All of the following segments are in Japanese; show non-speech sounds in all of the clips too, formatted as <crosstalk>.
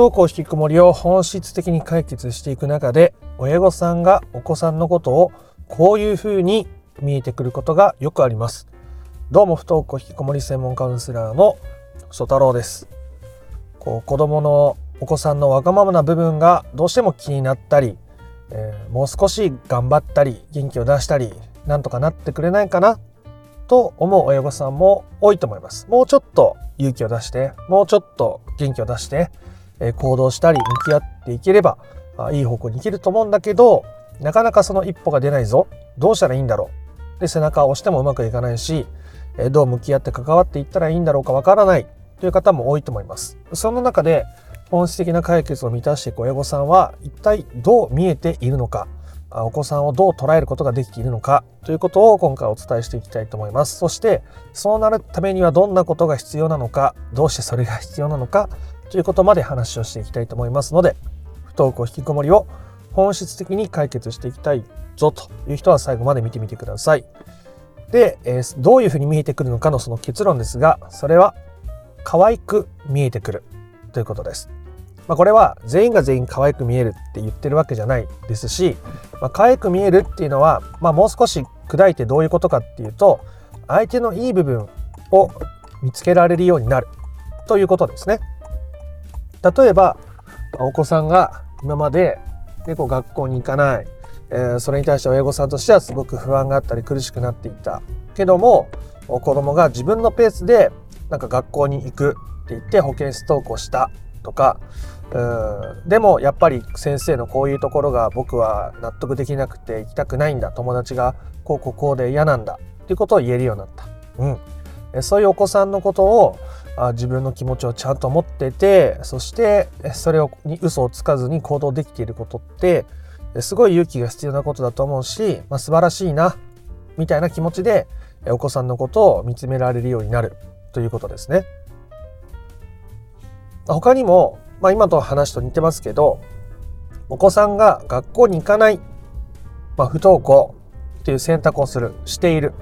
登校引きこもりを本質的に解決していく中で親御さんがお子さんのことをこういうふうに見えてくることがよくあります。どうも不登校引きこもり専門カウンセラーの曽太郎です。こう子供のお子さんのわがままな部分がどうしても気になったり、えー、もう少し頑張ったり元気を出したりなんとかなってくれないかなと思う親御さんも多いと思います。もうちょっと勇気を出してもうちょっと元気を出して行動したり向き合っていければいい方向に行けると思うんだけどなかなかその一歩が出ないぞ。どうしたらいいんだろう。で背中を押してもうまくいかないしどう向き合って関わっていったらいいんだろうかわからない。という方も多いと思います。その中で本質的な解決を満たしていく親御さんは一体どう見えているのか。お子さんをどう捉えることができているのか。ということを今回お伝えしていきたいと思います。そしてそうなるためにはどんなことが必要なのか。どうしてそれが必要なのか。ということまで話をしていきたいと思いますので不登校引きこもりを本質的に解決していきたいぞという人は最後まで見てみてください。で、えー、どういうふうに見えてくるのかのその結論ですがそれは可愛く見えてくるということです。まあ、これは全員が全員可愛く見えるって言ってるわけじゃないですし、まあ、可愛く見えるっていうのは、まあ、もう少し砕いてどういうことかっていうと相手のいい部分を見つけられるようになるということですね。例えばお子さんが今まで結構学校に行かない、えー、それに対して親御さんとしてはすごく不安があったり苦しくなっていた。けども子供が自分のペースでなんか学校に行くって言って保健室登校した。とかうんでもやっぱり先生のこういうところが僕は納得できなくて行きたくないんだ。友達がこうこうこうで嫌なんだ。っていうことを言えるようになった。うん、そういうお子さんのことをあ自分の気持ちをちゃんと持っててそしてそれをに嘘をつかずに行動できていることってすごい勇気が必要なことだと思うし、まあ、素晴らしいなみたいな気持ちでお子さんのことを見つめられるようになるということですね。他にも、まあ、今と話と似てますけどお子さんが学校に行かない、まあ、不登校っていう選択をするしている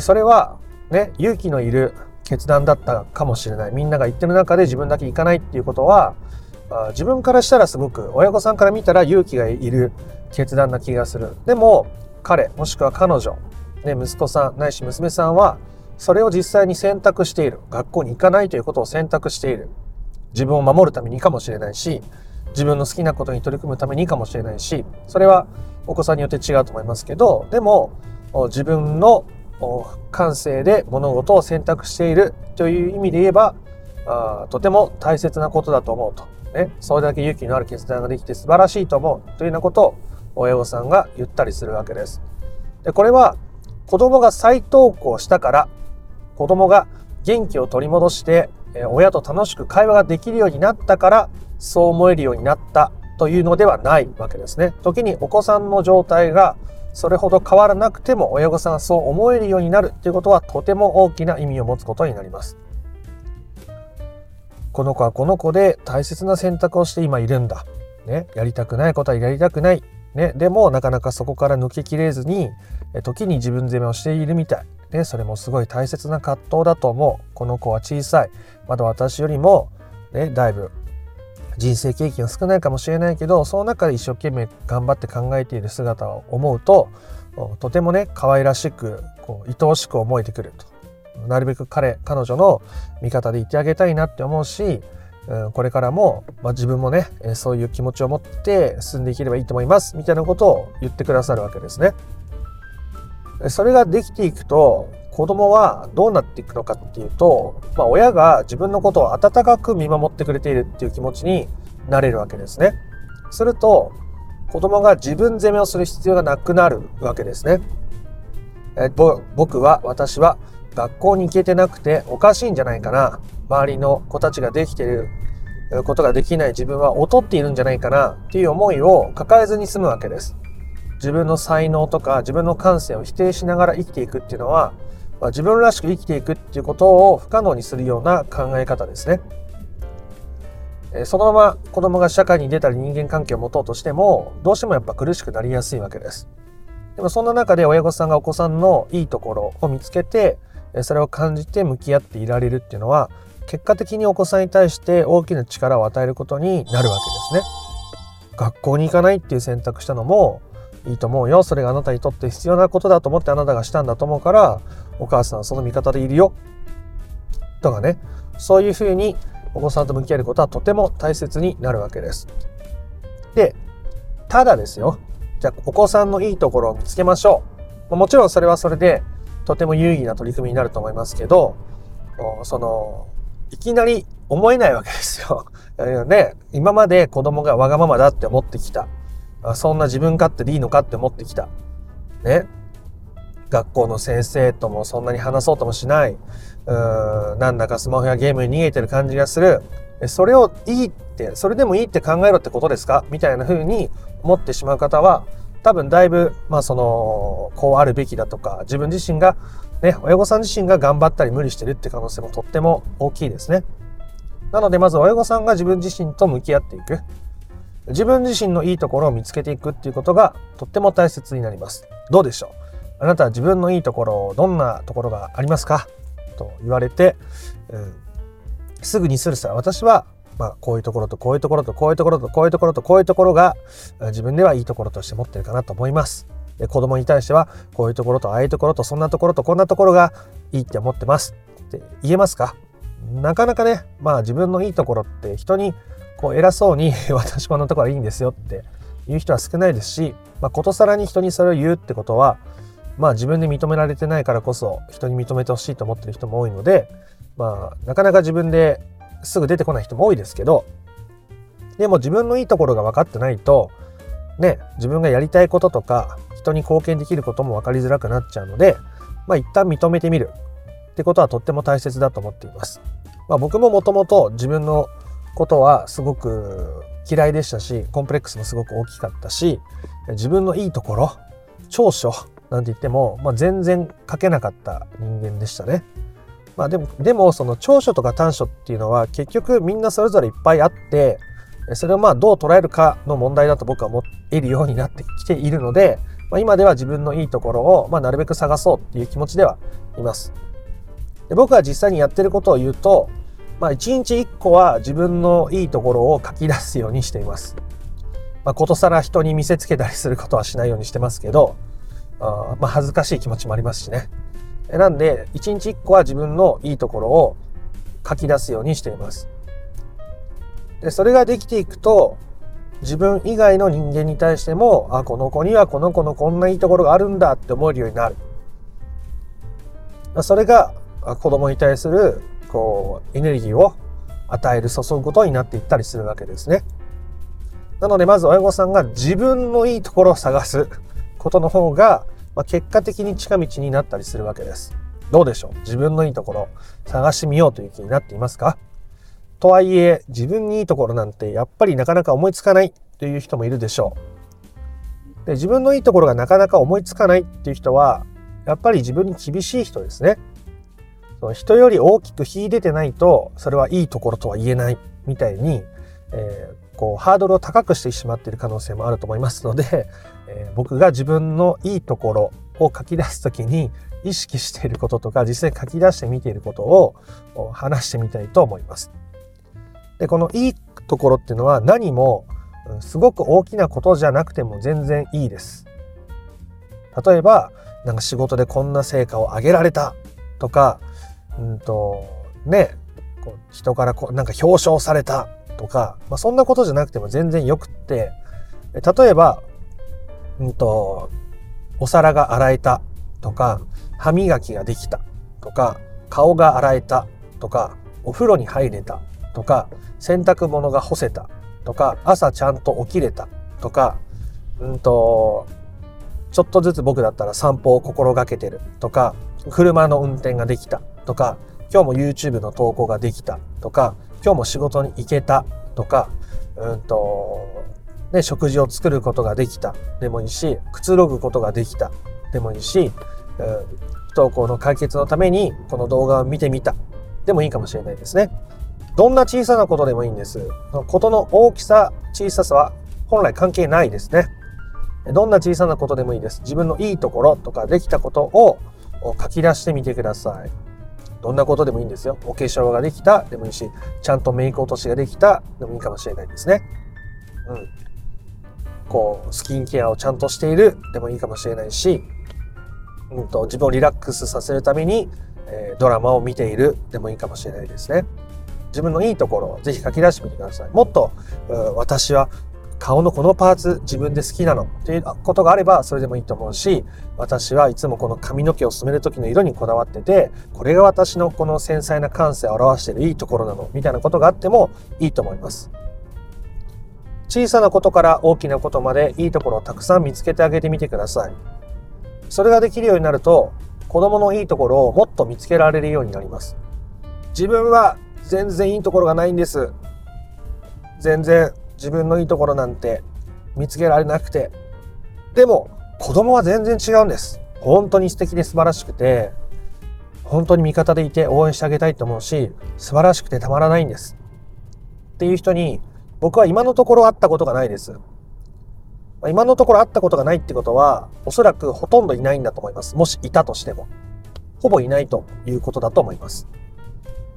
それはね勇気のいる決断だったかもしれない。みんなが言ってる中で自分だけ行かないっていうことは自分からしたらすごく親御さんから見たら勇気がいる決断な気がする。でも彼もしくは彼女、ね、息子さんないし娘さんはそれを実際に選択している。学校に行かないということを選択している。自分を守るためにかもしれないし自分の好きなことに取り組むためにかもしれないしそれはお子さんによって違うと思いますけどでも自分の感性で物事を選択しているという意味で言えばあとても大切なことだと思うと、ね、それだけ勇気のある決断ができて素晴らしいと思うというようなことを親御さんが言ったりするわけです。でこれは子供が再登校したから子供が元気を取り戻して親と楽しく会話ができるようになったからそう思えるようになったというのではないわけですね。時にお子さんの状態がそれほど変わらなくても親御さんがそう思えるようになるということはとても大きな意味を持つことになります。この子はこの子で大切な選択をして今いるんだ。ね、やりたくないことはやりたくない。ね、でもなかなかそこから抜けきれずに時に自分責めをしているみたい。ね、それもすごい大切な葛藤だと思う。この子は小さい。まだ私よりも、ね、だいぶ人生経験は少ないかもしれないけどその中で一生懸命頑張って考えている姿を思うととてもね可愛らしくこう愛おしく思えてくるとなるべく彼彼女の味方でいてあげたいなって思うしこれからも、まあ、自分もねそういう気持ちを持って進んでいければいいと思いますみたいなことを言ってくださるわけですね。それができていくと子供はどうなっていくのかっていうと、まあ、親が自分のことを温かく見守ってくれているっていう気持ちになれるわけですね。すると子供が自分責めをする必要がなくなるわけですね。え僕は私は学校に行けてなくておかしいんじゃないかな周りの子たちができていることができない自分は劣っているんじゃないかなっていう思いを抱えずに済むわけです。自分の才能とか自分の感性を否定しながら生きていくっていうのはまあ、自分らしく生きていくっていうことを不可能にするような考え方ですね。そのまま子供が社会に出たり人間関係を持とうとしてもどうしてもやっぱ苦しくなりやすいわけです。でもそんな中で親御さんがお子さんのいいところを見つけてそれを感じて向き合っていられるっていうのは結果的にお子さんに対して大きな力を与えることになるわけですね。学校に行かないっていう選択したのもいいと思うよ。それがあなたにとって必要なことだと思ってあなたがしたんだと思うから、お母さんその味方でいるよ。とかね。そういうふうにお子さんと向き合えることはとても大切になるわけです。で、ただですよ。じゃあ、お子さんのいいところを見つけましょう。もちろんそれはそれでとても有意義な取り組みになると思いますけど、その、いきなり思えないわけですよ。<laughs> ね、今まで子供がわがままだって思ってきた。そんな自分勝手でいいのかって思ってきた。ね。学校の先生ともそんなに話そうともしない。うーん、なんだかスマホやゲームに逃げてる感じがする。それをいいって、それでもいいって考えろってことですか？みたいな風に思ってしまう方は、多分だいぶ、まあその、こうあるべきだとか、自分自身が、ね、親御さん自身が頑張ったり無理してるって可能性もとっても大きいですね。なのでまず親御さんが自分自身と向き合っていく。自分自身のいいところを見つけていくっていうことがとっても大切になります。どうでしょう？あなたは自分のいいところ、どんなところがありますか？と言われて、うん、すぐにするさ、私は、まあ、こういうところとこういうところとこういうところとこういうところとこういうところが自分ではいいところとして持ってるかなと思います。で子供に対してはこういうところとああいうところとそんなところとこんなところがいいって思ってます。って言えますか？なかなかね、まあ自分のいいところって人にこう偉そうに <laughs> 私こんなところはいいんですよって言う人は少ないですし、まあ、ことさらに人にそれを言うってことは、まあ自分で認められてないからこそ人に認めてほしいと思ってる人も多いので、まあなかなか自分ですぐ出てこない人も多いですけど、でも自分のいいところが分かってないと、ね、自分がやりたいこととか人に貢献できることも分かりづらくなっちゃうので、まあ一旦認めてみるってことはとっても大切だと思っています。まあ、僕ももともと自分のことはすごく嫌いでしたしコンプレックスもすごく大きかったし自分のいいところ長所なんて言っても、まあ、全然書けなかった人間でしたね。まあでも、でもその長所とか短所っていうのは結局みんなそれぞれいっぱいあって、それをまあどう捉えるかの問題だと僕は思えるようになってきているので、まあ、今では自分のいいところをまあなるべく探そうっていう気持ちではいます。で僕は実際にやってることを言うと、まあ、1日1個は自分のいいところを書き出すようにしています。まあ、ことさら人に見せつけたりすることはしないようにしてますけど、あまあ、恥ずかしい気持ちもありますしね。なんで、1日1個は自分のいいところを書き出すようにしています。で、それができていくと、自分以外の人間に対しても、あ、この子にはこの子のこんないいところがあるんだって思えるようになる。それが子供に対するこうエネルギーを与える注ぐことになっていったりするわけですね。なのでまず親御さんが自分のいいところを探すことの方が、まあ、結果的に近道になったりするわけです。どうでしょう？自分のいいところ探してみようという気になっていますか？とはいえ自分にいいところなんてやっぱりなかなか思いつかないという人もいるでしょう。で自分のいいところがなかなか思いつかないっていう人はやっぱり自分に厳しい人ですね。その人より大きく秀でてないとそれはいいところとは言えないみたいに、えー、こうハードルを高くしてしまっている可能性もあると思いますので、えー、僕が自分のいいところを書き出す時に意識していることとか実際書き出してみていることを話してみたいと思います。でこのいいところっていうのは何もすごく大きなことじゃなくても全然いいです。例えばなんか仕事でこんな成果を上げられたとかうんとねこう人からこうなんか表彰されたとか、まあ、そんなことじゃなくても全然よくって例えば、うんと、お皿が洗えたとか歯磨きができたとか顔が洗えたとかお風呂に入れたとか洗濯物が干せたとか朝ちゃんと起きれたとかうんとちょっとずつ僕だったら散歩を心がけてるとか車の運転ができたとか、今日も YouTube の投稿ができたとか、今日も仕事に行けたとか、うんと、ね、食事を作ることができたでもいいし、くつろぐことができたでもいいし、不登校の解決のためにこの動画を見てみたでもいいかもしれないですね。どんな小さなことでもいいんです。ことの大きさ、小ささは本来関係ないですね。どんな小さなことでもいいです。自分のいいところとかできたことを書き出してみてください。どんなことでもいいんですよ。お化粧ができたでもいいし、ちゃんとメイク落としができたでもいいかもしれないですね。うん。こう、スキンケアをちゃんとしているでもいいかもしれないし、うんと、自分をリラックスさせるために、えー、ドラマを見ているでもいいかもしれないですね。自分のいいところをぜひ書き出してみてください。もっと、私は顔のこのパーツ自分で好きなのっていうことがあればそれでもいいと思うし私はいつもこの髪の毛を染める時の色にこだわっててこれが私のこの繊細な感性を表してるいいところなのみたいなことがあってもいいと思います小さなことから大きなことまでいいところをたくさん見つけてあげてみてください。それができるようになると子供のいいところをもっと見つけられるようになります。自分は全然いいところがないんです。全然自分のいいところなんて見つけられなくて。でも子供は全然違うんです。本当に素敵で素晴らしくて本当に味方でいて応援してあげたいと思うし素晴らしくてたまらないんです。っていう人に僕は今のところ会ったことがないです。今のところ会ったことがないってことはおそらくほとんどいないんだと思います。もしいたとしても。ほぼいないということだと思います。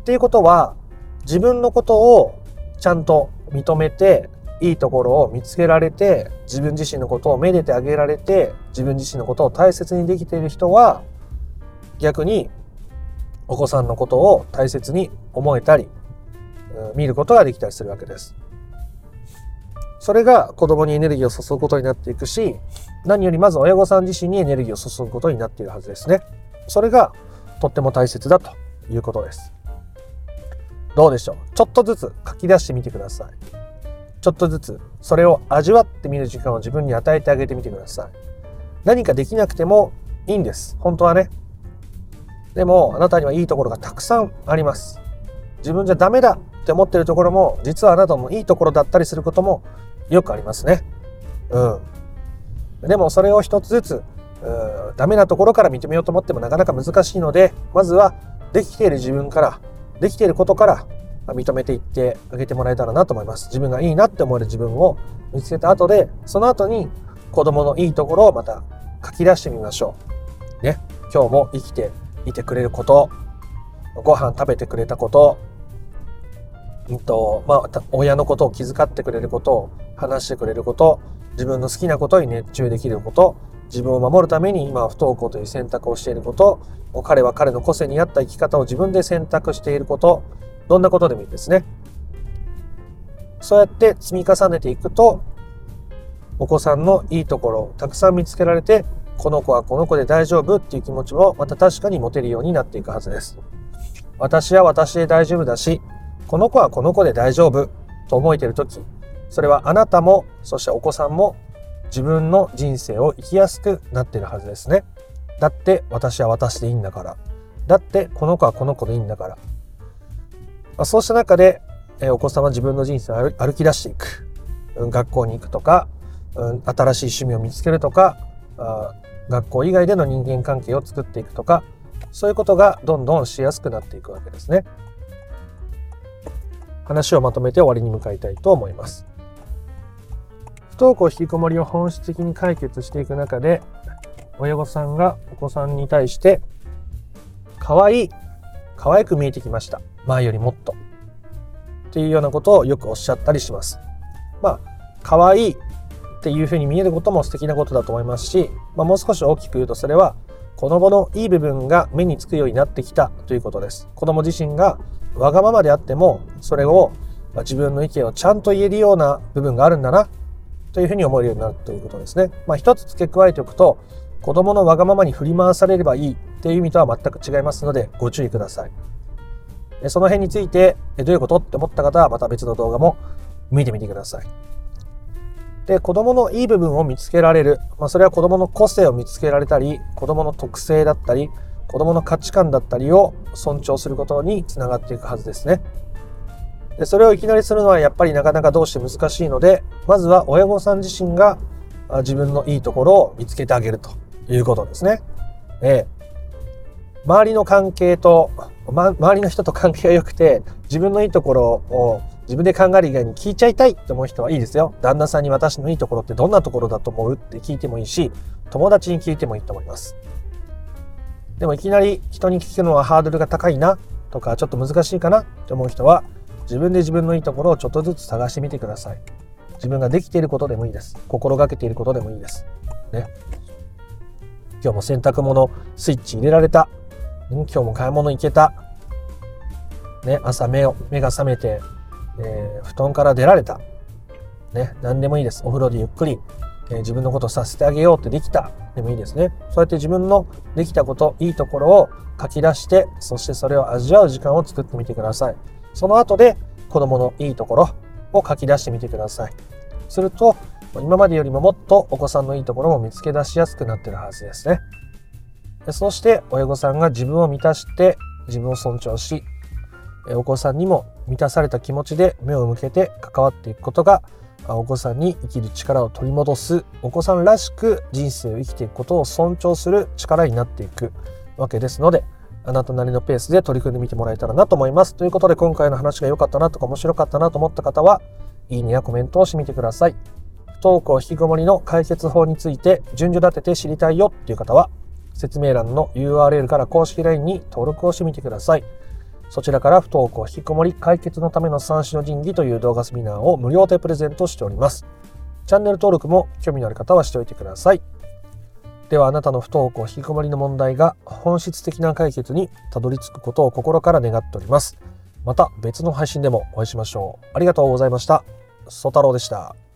っていうことは自分のことをちゃんと認めていいところを見つけられて自分自身のことをめでてあげられて自分自身のことを大切にできている人は逆にお子さんのことを大切に思えたり見ることができたりするわけです。それが子供にエネルギーを注ぐことになっていくし何よりまず親御さん自身にエネルギーを注ぐことになっているはずですね。それがとっても大切だということです。どうでしょう？ちょっとずつ書き出してみてください。ちょっとずつそれを味わってみる時間を自分に与えてあげてみてください。何かできなくてもいいんです。本当はね。でもあなたにはいいところがたくさんあります。自分じゃダメだって思ってるところも実はあなたのいいところだったりすることもよくありますね。うん。でもそれを一つずつダメなところから認めようと思ってもなかなか難しいのでまずはできている自分からできていることから認めていってあげてもらえたらなと思います。自分がいいなって思える自分を見つけた後で、その後に子供のいいところをまた書き出してみましょう。ね。今日も生きていてくれること、ご飯食べてくれたこと、うんと、まあ、親のことを気遣ってくれることを話してくれること、自分の好きなことに熱中できること、自分を守るために今は不登校という選択をしていること、彼は彼の個性に合った生き方を自分で選択していること、どんなことでもいいですね。そうやって積み重ねていくと、お子さんのいいところをたくさん見つけられて、この子はこの子で大丈夫っていう気持ちもまた確かに持てるようになっていくはずです。私は私で大丈夫だし、この子はこの子で大丈夫と思えている時、それはあなたも、そしてお子さんも自分の人生を生きやすくなっているはずですね。だって私は私でいいんだから。だってこの子はこの子でいいんだから。ま、そうした中で、え、お子さんは自分の人生を歩き出していく。うん、学校に行くとか、うん、新しい趣味を見つけるとかあ、学校以外での人間関係を作っていくとか、そういうことがどんどんしやすくなっていくわけですね。話をまとめて終わりに向かいたいと思います。不登校引きこもりを本質的に解決していく中で、親御さんがお子さんに対して、可愛い、可愛く見えてきました。前よりもっと。っていうようなことをよくおっしゃったりします。まあ、可愛いっていうふうに見えることも素敵なことだと思いますし、まあ、もう少し大きく言うとそれは子供のいい部分が目につくようになってきたということです。子供自身がわがままであってもそれを自分の意見をちゃんと言えるような部分があるんだなというふうに思えるようになるということですね。まあ、一つ付け加えておくと子供のわがままに振り回されればいいっていう意味とは全く違いますのでご注意ください。その辺についてどういうことって思った方はまた別の動画も見てみてください。で、子供のいい部分を見つけられる。まあ、それは子供の個性を見つけられたり、子供の特性だったり、子供の価値観だったりを尊重することにつながっていくはずですね。でそれをいきなりするのはやっぱりなかなかどうして難しいので、まずは親御さん自身が自分のいいところを見つけてあげるということですね。え周りの関係とま、周りの人と関係が良くて自分のいいところを自分で考える以外に聞いちゃいたいって思う人はいいですよ。旦那さんに私のいいところってどんなところだと思う？って聞いてもいいし友達に聞いてもいいと思います。でもいきなり人に聞くのはハードルが高いなとかちょっと難しいかなって思う人は自分で自分のいいところをちょっとずつ探してみてください。自分ができていることでもいいです。心がけていることでもいいです。ね。今日も洗濯物スイッチ入れられた。今日も買い物行けた。ね、朝目を目が覚めて、えー、布団から出られた。ね、何でもいいです。お風呂でゆっくり、え、自分のことさせてあげようってできた。でもいいですね。そうやって自分のできたこと、いいところを書き出して、そしてそれを味わう時間を作ってみてください。その後で子供のいいところを書き出してみてください。すると、今までよりももっとお子さんのいいところも見つけ出しやすくなってるはずですね。そして親御さんが自分を満たして自分を尊重しお子さんにも満たされた気持ちで目を向けて関わっていくことがお子さんに生きる力を取り戻すお子さんらしく人生を生きていくことを尊重する力になっていくわけですのであなたなりのペースで取り組んでみてもらえたらなと思います。ということで今回の話が良かったなとか面白かったなと思った方はいいねやコメントをしてみてください。不登校引きこもりの解決法について順序立てて知りたいよっていう方は説明欄の URL から公式 LINE に登録をしてみてください。そちらから不登校引きこもり解決のための三種の神器という動画セミナーを無料でプレゼントしております。チャンネル登録も興味のある方はしておいてください。ではあなたの不登校引きこもりの問題が本質的な解決にたどり着くことを心から願っております。また別の配信でもお会いしましょう。ありがとうございました。ソ太郎でした。